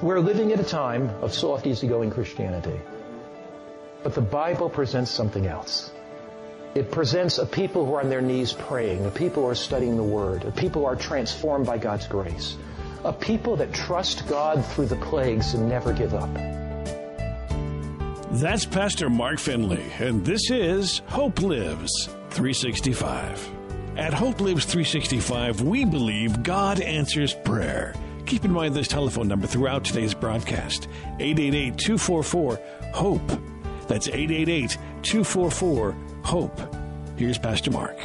We're living at a time of soft, easygoing Christianity. But the Bible presents something else. It presents a people who are on their knees praying, a people who are studying the Word, a people who are transformed by God's grace, a people that trust God through the plagues and never give up. That's Pastor Mark Finley, and this is Hope Lives 365. At Hope Lives 365, we believe God answers prayer. Keep in mind this telephone number throughout today's broadcast 888 244 HOPE. That's 888 244 HOPE. Here's Pastor Mark.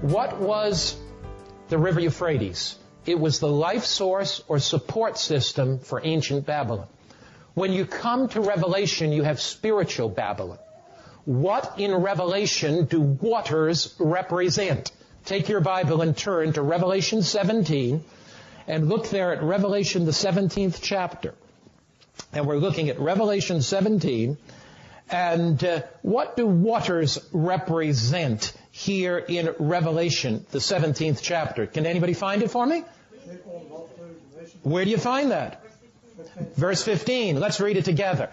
What was the river Euphrates? It was the life source or support system for ancient Babylon. When you come to Revelation, you have spiritual Babylon. What in Revelation do waters represent? Take your Bible and turn to Revelation 17 and look there at Revelation, the 17th chapter. And we're looking at Revelation 17. And uh, what do waters represent here in Revelation, the 17th chapter? Can anybody find it for me? Where do you find that? Verse 15. Let's read it together.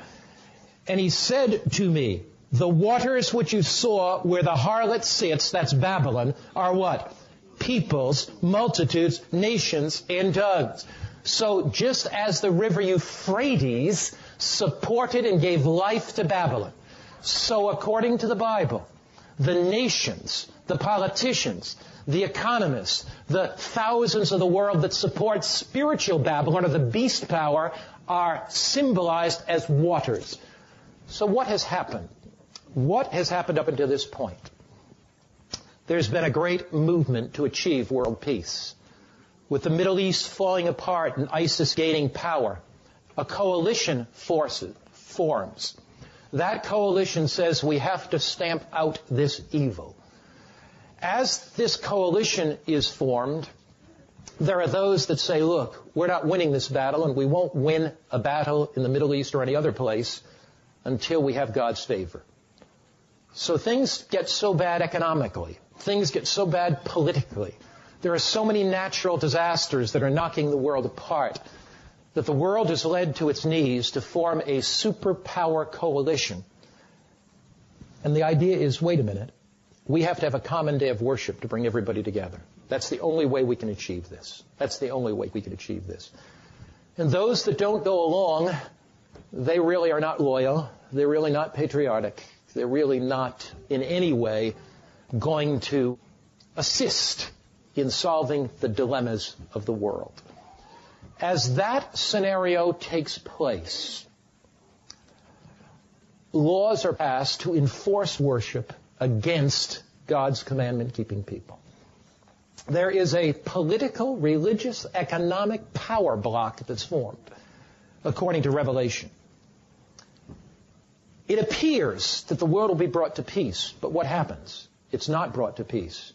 And he said to me, the waters which you saw where the harlot sits, that's Babylon, are what? Peoples, multitudes, nations, and tongues. So just as the river Euphrates supported and gave life to Babylon, so according to the Bible, the nations, the politicians, the economists, the thousands of the world that support spiritual Babylon or the beast power are symbolized as waters. So what has happened? What has happened up until this point? There's been a great movement to achieve world peace. With the Middle East falling apart and ISIS gaining power, a coalition forces, forms. That coalition says we have to stamp out this evil. As this coalition is formed, there are those that say, look, we're not winning this battle and we won't win a battle in the Middle East or any other place until we have God's favor. So things get so bad economically. Things get so bad politically. There are so many natural disasters that are knocking the world apart that the world is led to its knees to form a superpower coalition. And the idea is, wait a minute, we have to have a common day of worship to bring everybody together. That's the only way we can achieve this. That's the only way we can achieve this. And those that don't go along, they really are not loyal. They're really not patriotic. They're really not in any way going to assist in solving the dilemmas of the world. As that scenario takes place, laws are passed to enforce worship against God's commandment keeping people. There is a political, religious, economic power block that's formed, according to Revelation. It appears that the world will be brought to peace, but what happens? It's not brought to peace.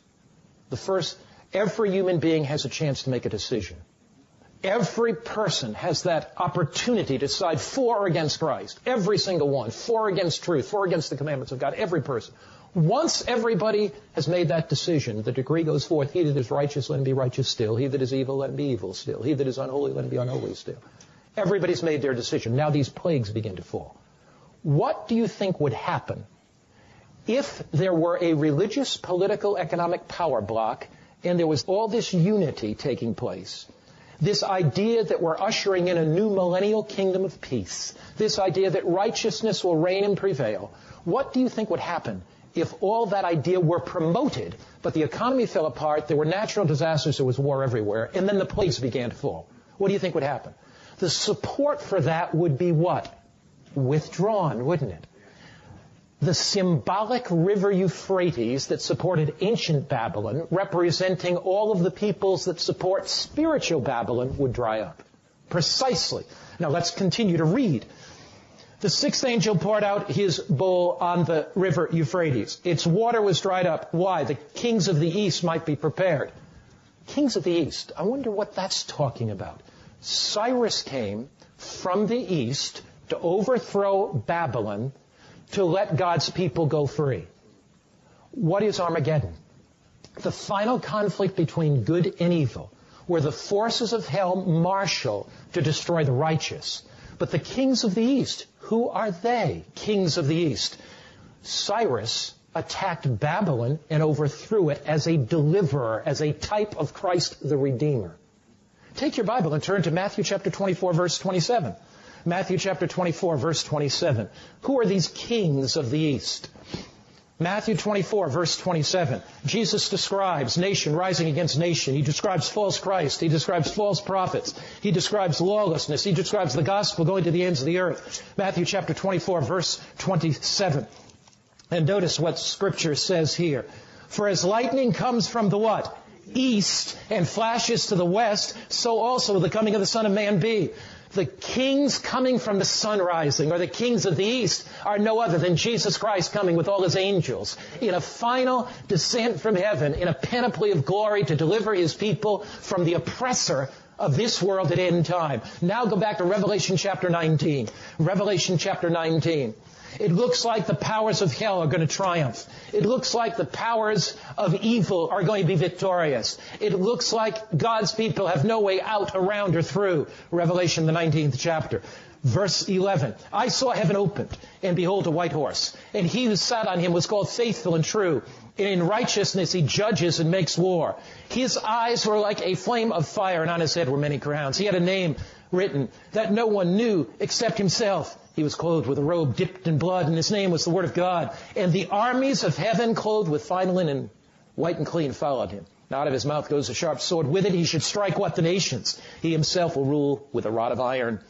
The first, every human being has a chance to make a decision. Every person has that opportunity to decide for or against Christ. Every single one. For or against truth. For or against the commandments of God. Every person. Once everybody has made that decision, the decree goes forth, he that is righteous, let him be righteous still. He that is evil, let him be evil still. He that is unholy, let him be unholy still. Everybody's made their decision. Now these plagues begin to fall. What do you think would happen if there were a religious, political, economic power block and there was all this unity taking place? This idea that we're ushering in a new millennial kingdom of peace. This idea that righteousness will reign and prevail. What do you think would happen if all that idea were promoted, but the economy fell apart, there were natural disasters, there was war everywhere, and then the plagues began to fall? What do you think would happen? The support for that would be what? Withdrawn, wouldn't it? the symbolic river Euphrates that supported ancient Babylon, representing all of the peoples that support spiritual Babylon, would dry up. Precisely. Now let's continue to read. The sixth angel poured out his bowl on the river Euphrates. Its water was dried up. Why? The kings of the east might be prepared. Kings of the east. I wonder what that's talking about. Cyrus came from the east to overthrow Babylon to let God's people go free. What is Armageddon? The final conflict between good and evil, where the forces of hell marshal to destroy the righteous. But the kings of the east, who are they? Kings of the east. Cyrus attacked Babylon and overthrew it as a deliverer, as a type of Christ the Redeemer. Take your Bible and turn to Matthew chapter 24 verse 27. Matthew chapter 24, verse 27. Who are these kings of the east? Matthew 24, verse 27. Jesus describes nation rising against nation. He describes false Christ. He describes false prophets. He describes lawlessness. He describes the gospel going to the ends of the earth. Matthew chapter 24, verse 27. And notice what scripture says here. For as lightning comes from the what? East and flashes to the west, so also will the coming of the Son of Man be the kings coming from the sun rising, or the kings of the east, are no other than Jesus Christ coming with all his angels in a final descent from heaven, in a panoply of glory to deliver his people from the oppressor of this world at end time. Now go back to Revelation chapter 19. Revelation chapter 19. It looks like the powers of hell are going to triumph. It looks like the powers of evil are going to be victorious. It looks like God's people have no way out, around, or through. Revelation, the 19th chapter. Verse 11. I saw heaven opened, and behold a white horse. And he who sat on him was called faithful and true. And in righteousness he judges and makes war. His eyes were like a flame of fire, and on his head were many crowns. He had a name written that no one knew except himself. He was clothed with a robe dipped in blood, and his name was the Word of God. And the armies of heaven, clothed with fine linen, white and clean, followed him. Now out of his mouth goes a sharp sword. With it he should strike what? The nations. He himself will rule with a rod of iron.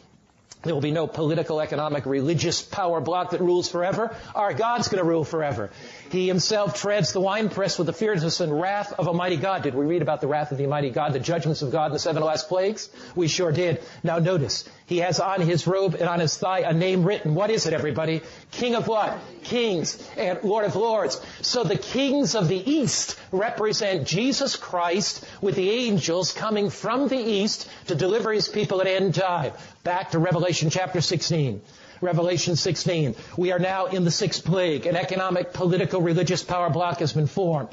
There will be no political, economic, religious power block that rules forever. Our God's going to rule forever. He himself treads the winepress with the fierceness and wrath of a mighty God. Did we read about the wrath of the mighty God, the judgments of God in the seven last plagues? We sure did. Now notice, he has on his robe and on his thigh a name written. What is it, everybody? King of what? Kings and Lord of Lords. So the kings of the East represent Jesus Christ with the angels coming from the East to deliver his people at end time. Back to Revelation chapter 16. Revelation 16. We are now in the sixth plague. An economic, political, religious power block has been formed.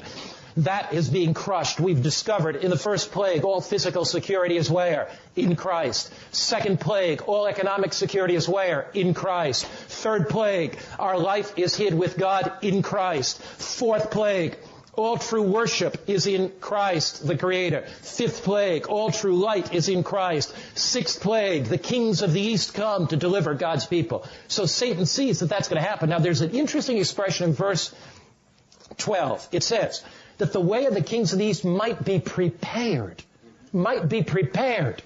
That is being crushed. We've discovered in the first plague, all physical security is where? In Christ. Second plague, all economic security is where? In Christ. Third plague, our life is hid with God in Christ. Fourth plague, all true worship is in Christ, the Creator. Fifth plague, all true light is in Christ. Sixth plague, the kings of the East come to deliver God's people. So Satan sees that that's going to happen. Now there's an interesting expression in verse 12. It says that the way of the kings of the East might be prepared. Might be prepared.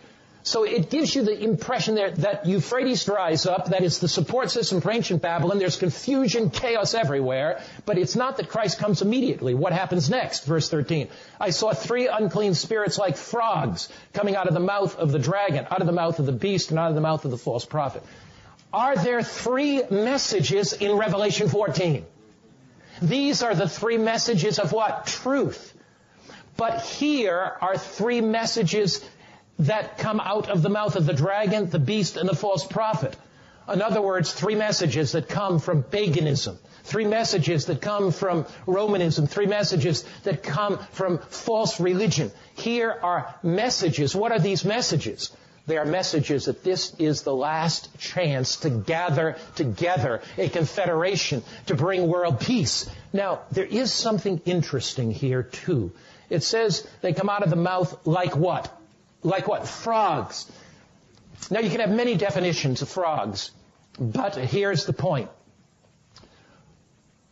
So it gives you the impression there that Euphrates dries up, that it's the support system for ancient Babylon. There's confusion, chaos everywhere, but it's not that Christ comes immediately. What happens next? Verse 13. I saw three unclean spirits like frogs coming out of the mouth of the dragon, out of the mouth of the beast, and out of the mouth of the false prophet. Are there three messages in Revelation 14? These are the three messages of what? Truth. But here are three messages that come out of the mouth of the dragon, the beast, and the false prophet. In other words, three messages that come from paganism. Three messages that come from Romanism. Three messages that come from false religion. Here are messages. What are these messages? They are messages that this is the last chance to gather together a confederation to bring world peace. Now, there is something interesting here too. It says they come out of the mouth like what? Like what? Frogs. Now you can have many definitions of frogs, but here's the point.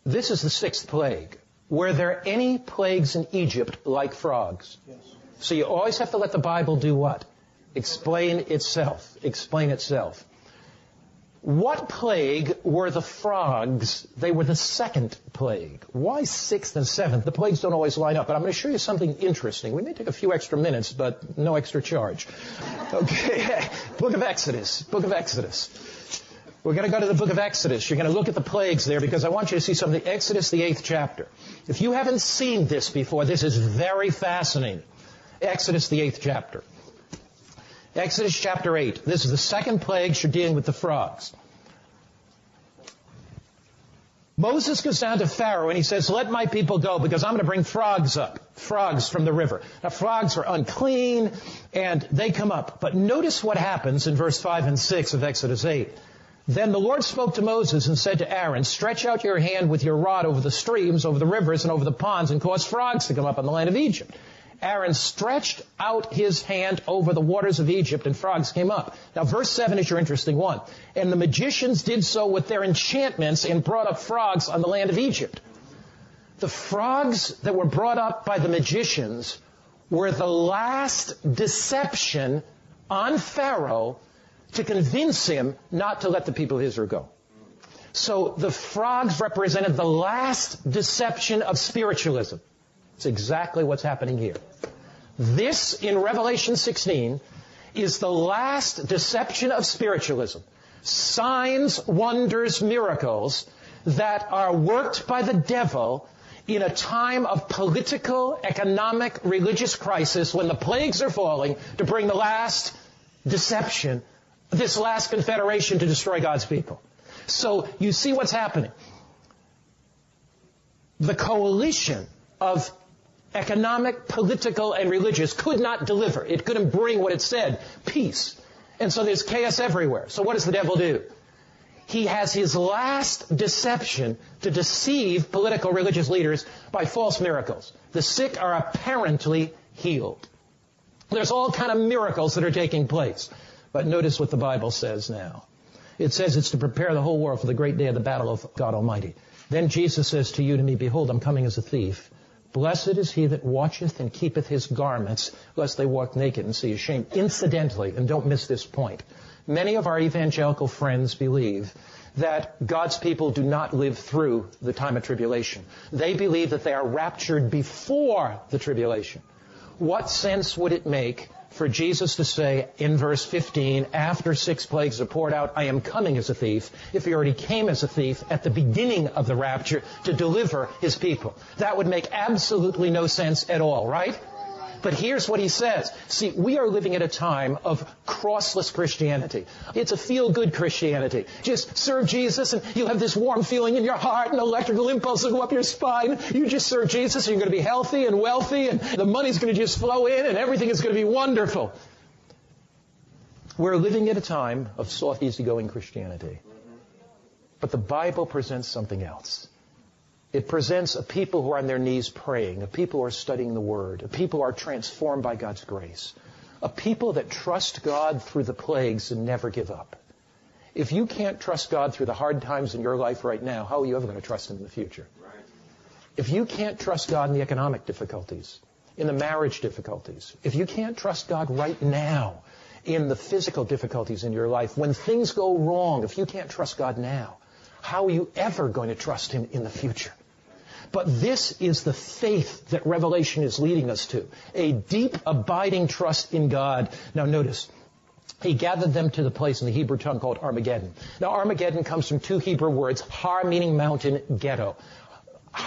This is the sixth plague. Were there any plagues in Egypt like frogs? Yes. So you always have to let the Bible do what? Explain itself. Explain itself. What plague were the frogs? They were the second plague. Why sixth and seventh? The plagues don't always line up, but I'm going to show you something interesting. We may take a few extra minutes, but no extra charge. Okay, Book of Exodus. Book of Exodus. We're going to go to the book of Exodus. You're going to look at the plagues there because I want you to see something. Exodus, the eighth chapter. If you haven't seen this before, this is very fascinating. Exodus, the eighth chapter. Exodus chapter 8. This is the second plague. You're dealing with the frogs. Moses goes down to Pharaoh and he says, let my people go because I'm going to bring frogs up. Frogs from the river. Now frogs are unclean and they come up. But notice what happens in verse 5 and 6 of Exodus 8. Then the Lord spoke to Moses and said to Aaron, stretch out your hand with your rod over the streams, over the rivers, and over the ponds, and cause frogs to come up on the land of Egypt. Aaron stretched out his hand over the waters of Egypt and frogs came up. Now verse 7 is your interesting one. And the magicians did so with their enchantments and brought up frogs on the land of Egypt. The frogs that were brought up by the magicians were the last deception on Pharaoh to convince him not to let the people of Israel go. So the frogs represented the last deception of spiritualism. It's exactly what's happening here. This, in Revelation 16, is the last deception of spiritualism. Signs, wonders, miracles that are worked by the devil in a time of political, economic, religious crisis when the plagues are falling to bring the last deception, this last confederation to destroy God's people. So you see what's happening. The coalition of economic, political, and religious, could not deliver. It couldn't bring what it said, peace. And so there's chaos everywhere. So what does the devil do? He has his last deception to deceive political religious leaders by false miracles. The sick are apparently healed. There's all kind of miracles that are taking place. But notice what the Bible says now. It says it's to prepare the whole world for the great day of the battle of God Almighty. Then Jesus says to you to me, behold, I'm coming as a thief. Blessed is he that watcheth and keepeth his garments, lest they walk naked and see shame. Incidentally, and don't miss this point, many of our evangelical friends believe that God's people do not live through the time of tribulation. They believe that they are raptured before the tribulation. What sense would it make for Jesus to say in verse 15, after six plagues are poured out, I am coming as a thief, if he already came as a thief at the beginning of the rapture to deliver his people. That would make absolutely no sense at all, right? But here's what he says. See, we are living at a time of crossless Christianity. It's a feel-good Christianity. Just serve Jesus and you'll have this warm feeling in your heart and electrical impulse will go up your spine. You just serve Jesus and you're going to be healthy and wealthy and the money's going to just flow in and everything is going to be wonderful. We're living at a time of soft, easygoing Christianity. But the Bible presents something else. It presents a people who are on their knees praying, a people who are studying the Word, a people who are transformed by God's grace, a people that trust God through the plagues and never give up. If you can't trust God through the hard times in your life right now, how are you ever going to trust Him in the future? If you can't trust God in the economic difficulties, in the marriage difficulties, if you can't trust God right now in the physical difficulties in your life, when things go wrong, if you can't trust God now, how are you ever going to trust Him in the future? But this is the faith that Revelation is leading us to. A deep, abiding trust in God. Now notice, he gathered them to the place in the Hebrew tongue called Armageddon. Now Armageddon comes from two Hebrew words, Har meaning mountain, ghetto.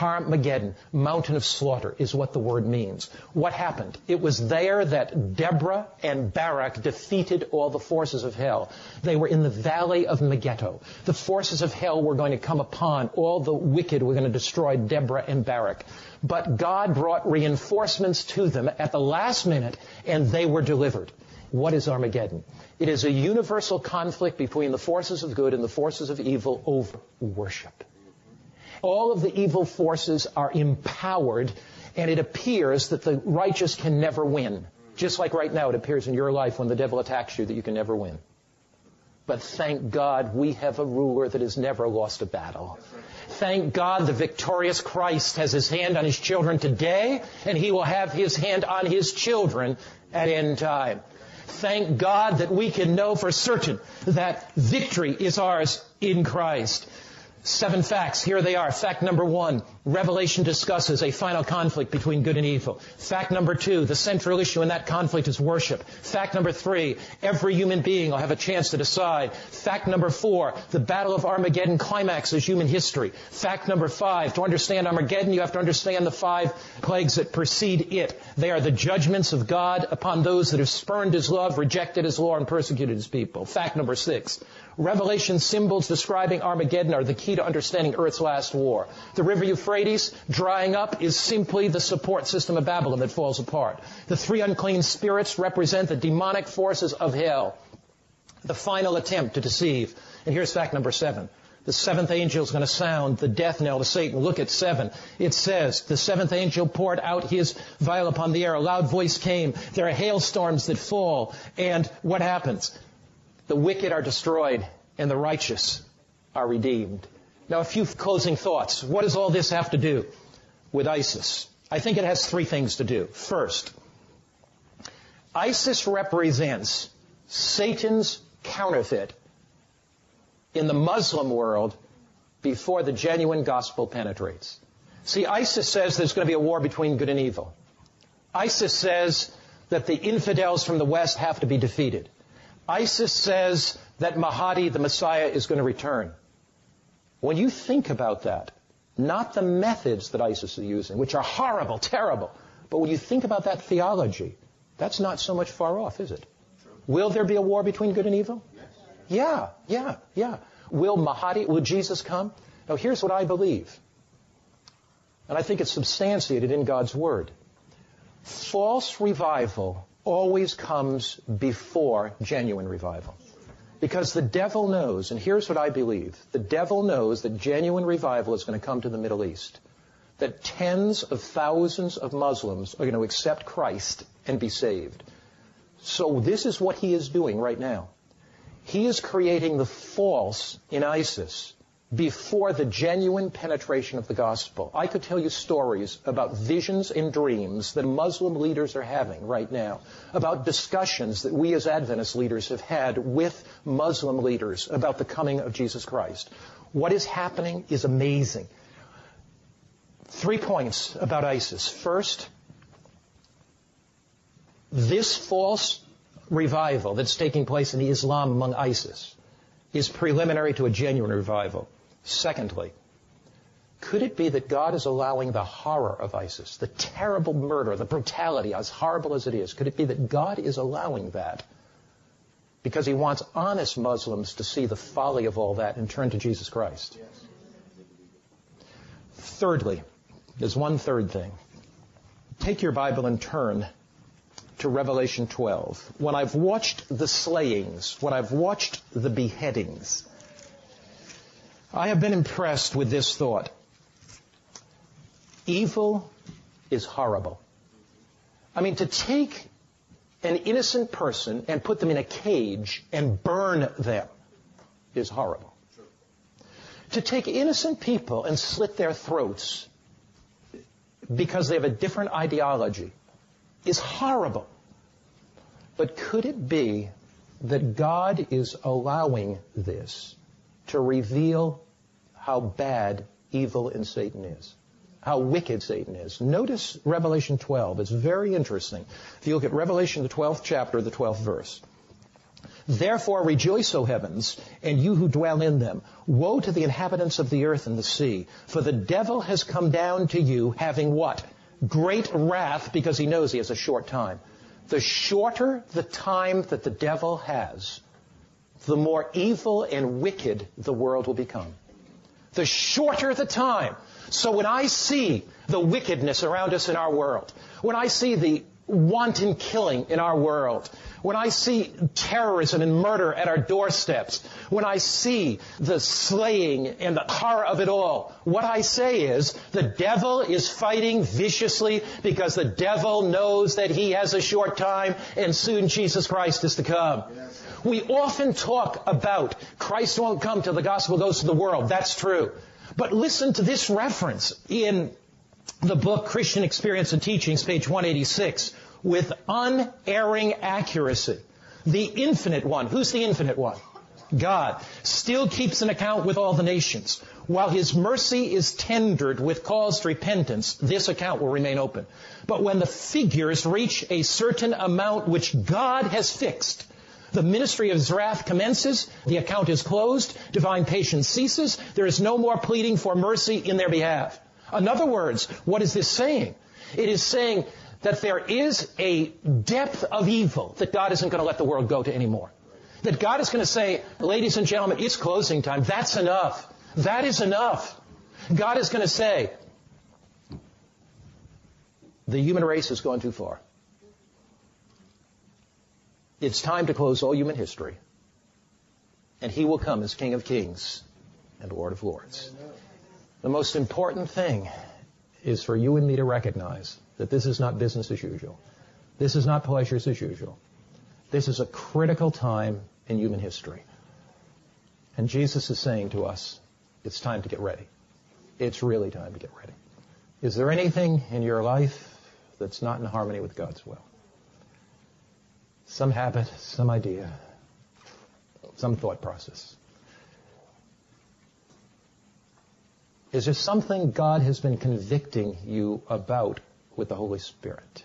Armageddon, mountain of slaughter, is what the word means. What happened? It was there that Deborah and Barak defeated all the forces of hell. They were in the valley of Megiddo. The forces of hell were going to come upon all the wicked were going to destroy Deborah and Barak. But God brought reinforcements to them at the last minute and they were delivered. What is Armageddon? It is a universal conflict between the forces of good and the forces of evil over worship all of the evil forces are empowered, and it appears that the righteous can never win. Just like right now, it appears in your life when the devil attacks you that you can never win. But thank God we have a ruler that has never lost a battle. Thank God the victorious Christ has his hand on his children today, and he will have his hand on his children at end time. Thank God that we can know for certain that victory is ours in Christ. Seven facts. Here they are. Fact number one, Revelation discusses a final conflict between good and evil. Fact number two, the central issue in that conflict is worship. Fact number three, every human being will have a chance to decide. Fact number four, the Battle of Armageddon climaxes human history. Fact number five, to understand Armageddon, you have to understand the five plagues that precede it. They are the judgments of God upon those that have spurned His love, rejected His law, and persecuted His people. Fact number six, Revelation symbols describing Armageddon are the key to understanding Earth's last war. The river Euphrates drying up is simply the support system of Babylon that falls apart. The three unclean spirits represent the demonic forces of hell. The final attempt to deceive. And here's fact number seven. The seventh angel is going to sound the death knell to Satan. Look at seven. It says, the seventh angel poured out his vial upon the air. A loud voice came. There are hailstorms that fall. And what happens? The wicked are destroyed and the righteous are redeemed. Now, a few closing thoughts. What does all this have to do with ISIS? I think it has three things to do. First, ISIS represents Satan's counterfeit in the Muslim world before the genuine gospel penetrates. See, ISIS says there's going to be a war between good and evil. ISIS says that the infidels from the West have to be defeated. ISIS says that Mahdi, the Messiah, is going to return. When you think about that, not the methods that ISIS is using, which are horrible, terrible, but when you think about that theology, that's not so much far off, is it? Will there be a war between good and evil? Yeah, yeah, yeah. Will Mahdi, will Jesus come? Now here's what I believe. And I think it's substantiated in God's Word. False revival always comes before genuine revival. Because the devil knows, and here's what I believe the devil knows that genuine revival is going to come to the Middle East. That tens of thousands of Muslims are going to accept Christ and be saved. So this is what he is doing right now. He is creating the false in ISIS before the genuine penetration of the gospel. I could tell you stories about visions and dreams that Muslim leaders are having right now, about discussions that we as Adventist leaders have had with Muslim leaders about the coming of Jesus Christ. What is happening is amazing. Three points about ISIS. First, this false revival that's taking place in Islam among ISIS is preliminary to a genuine revival. Secondly, could it be that God is allowing the horror of ISIS, the terrible murder, the brutality, as horrible as it is, could it be that God is allowing that because he wants honest Muslims to see the folly of all that and turn to Jesus Christ? Yes. Thirdly, there's one third thing. Take your Bible and turn to Revelation 12. When I've watched the slayings, when I've watched the beheadings, I have been impressed with this thought. Evil is horrible. I mean, to take an innocent person and put them in a cage and burn them is horrible. To take innocent people and slit their throats because they have a different ideology is horrible. But could it be that God is allowing this to reveal how bad evil in Satan is, how wicked Satan is. Notice Revelation 12. It's very interesting. If you look at Revelation, the 12th chapter, the 12th verse. Therefore rejoice, O heavens, and you who dwell in them. Woe to the inhabitants of the earth and the sea, for the devil has come down to you having what? Great wrath because he knows he has a short time. The shorter the time that the devil has, the more evil and wicked the world will become. The shorter the time. So when I see the wickedness around us in our world, when I see the wanton killing in our world, when I see terrorism and murder at our doorsteps, when I see the slaying and the horror of it all, what I say is the devil is fighting viciously because the devil knows that he has a short time and soon Jesus Christ is to come. Yes. We often talk about Christ won't come till the gospel goes to the world. That's true. But listen to this reference in the book Christian Experience and Teachings, page 186, with unerring accuracy. The infinite one. Who's the infinite one? God still keeps an account with all the nations. While his mercy is tendered with calls to repentance, this account will remain open. But when the figures reach a certain amount which God has fixed, the ministry of his wrath commences, the account is closed, divine patience ceases, there is no more pleading for mercy in their behalf. In other words, what is this saying? It is saying that there is a depth of evil that God isn't going to let the world go to anymore. That God is going to say, ladies and gentlemen, it's closing time. That's enough. That is enough. God is going to say, the human race has gone too far. It's time to close all human history. And he will come as King of Kings and Lord of Lords. The most important thing is for you and me to recognize that this is not business as usual. This is not pleasures as usual. This is a critical time in human history. And Jesus is saying to us, it's time to get ready. It's really time to get ready. Is there anything in your life that's not in harmony with God's will? Some habit, some idea, some thought process. Is there something God has been convicting you about with the Holy Spirit?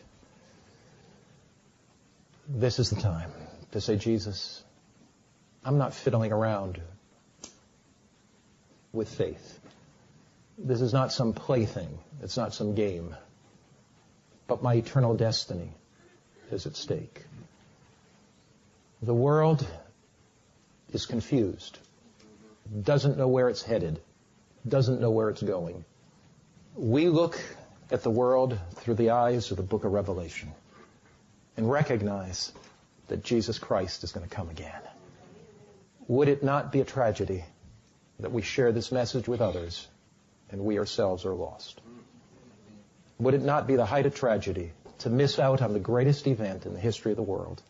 This is the time to say, Jesus, I'm not fiddling around with faith. This is not some plaything. It's not some game. But my eternal destiny is at stake. The world is confused, doesn't know where it's headed, doesn't know where it's going. We look at the world through the eyes of the book of Revelation and recognize that Jesus Christ is going to come again. Would it not be a tragedy that we share this message with others and we ourselves are lost? Would it not be the height of tragedy to miss out on the greatest event in the history of the world?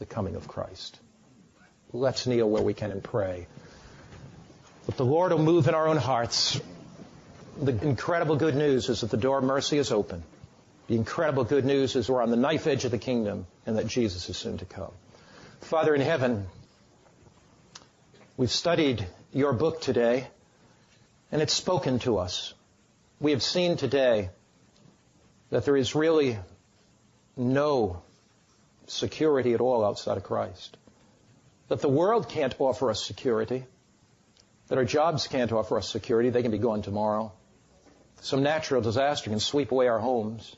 The coming of Christ. Let's kneel where we can and pray. But the Lord will move in our own hearts. The incredible good news is that the door of mercy is open. The incredible good news is we're on the knife edge of the kingdom and that Jesus is soon to come. Father in heaven, we've studied your book today and it's spoken to us. We have seen today that there is really no security at all outside of Christ. That the world can't offer us security. That our jobs can't offer us security. They can be gone tomorrow. Some natural disaster can sweep away our homes.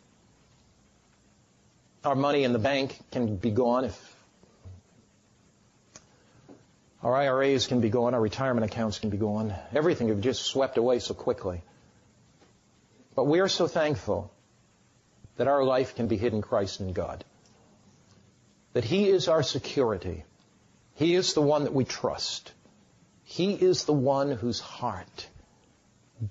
Our money in the bank can be gone if our IRAs can be gone, our retirement accounts can be gone. Everything can be just swept away so quickly. But we are so thankful that our life can be hid in Christ and God that He is our security. He is the one that we trust. He is the one whose heart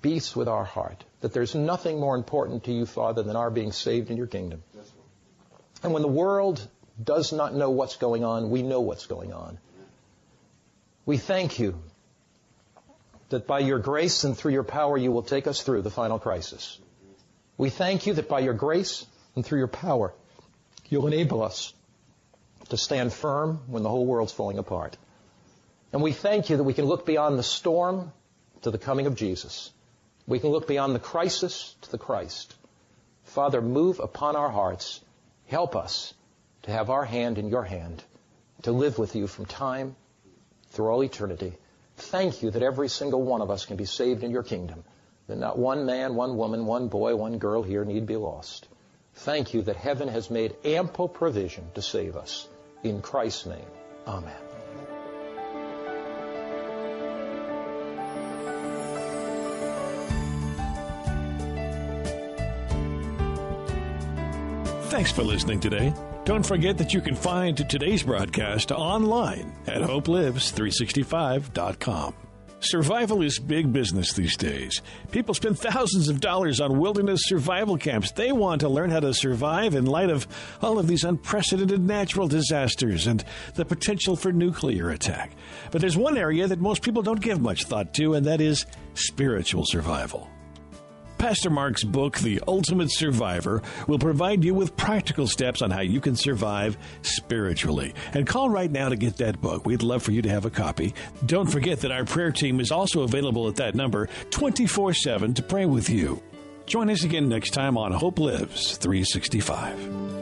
beats with our heart. That there's nothing more important to you, Father, than our being saved in your kingdom. And when the world does not know what's going on, we know what's going on. We thank you that by your grace and through your power you will take us through the final crisis. We thank you that by your grace and through your power you'll enable us to stand firm when the whole world's falling apart. And we thank you that we can look beyond the storm to the coming of Jesus. We can look beyond the crisis to the Christ. Father, move upon our hearts. Help us to have our hand in your hand, to live with you from time through all eternity. Thank you that every single one of us can be saved in your kingdom, that not one man, one woman, one boy, one girl here need be lost. Thank you that heaven has made ample provision to save us. In Christ's name, Amen. Thanks for listening today. Don't forget that you can find today's broadcast online at hopelives365.com. Survival is big business these days. People spend thousands of dollars on wilderness survival camps. They want to learn how to survive in light of all of these unprecedented natural disasters and the potential for nuclear attack. But there's one area that most people don't give much thought to, and that is spiritual survival. Pastor Mark's book, The Ultimate Survivor, will provide you with practical steps on how you can survive spiritually. And call right now to get that book. We'd love for you to have a copy. Don't forget that our prayer team is also available at that number 24 7 to pray with you. Join us again next time on Hope Lives 365.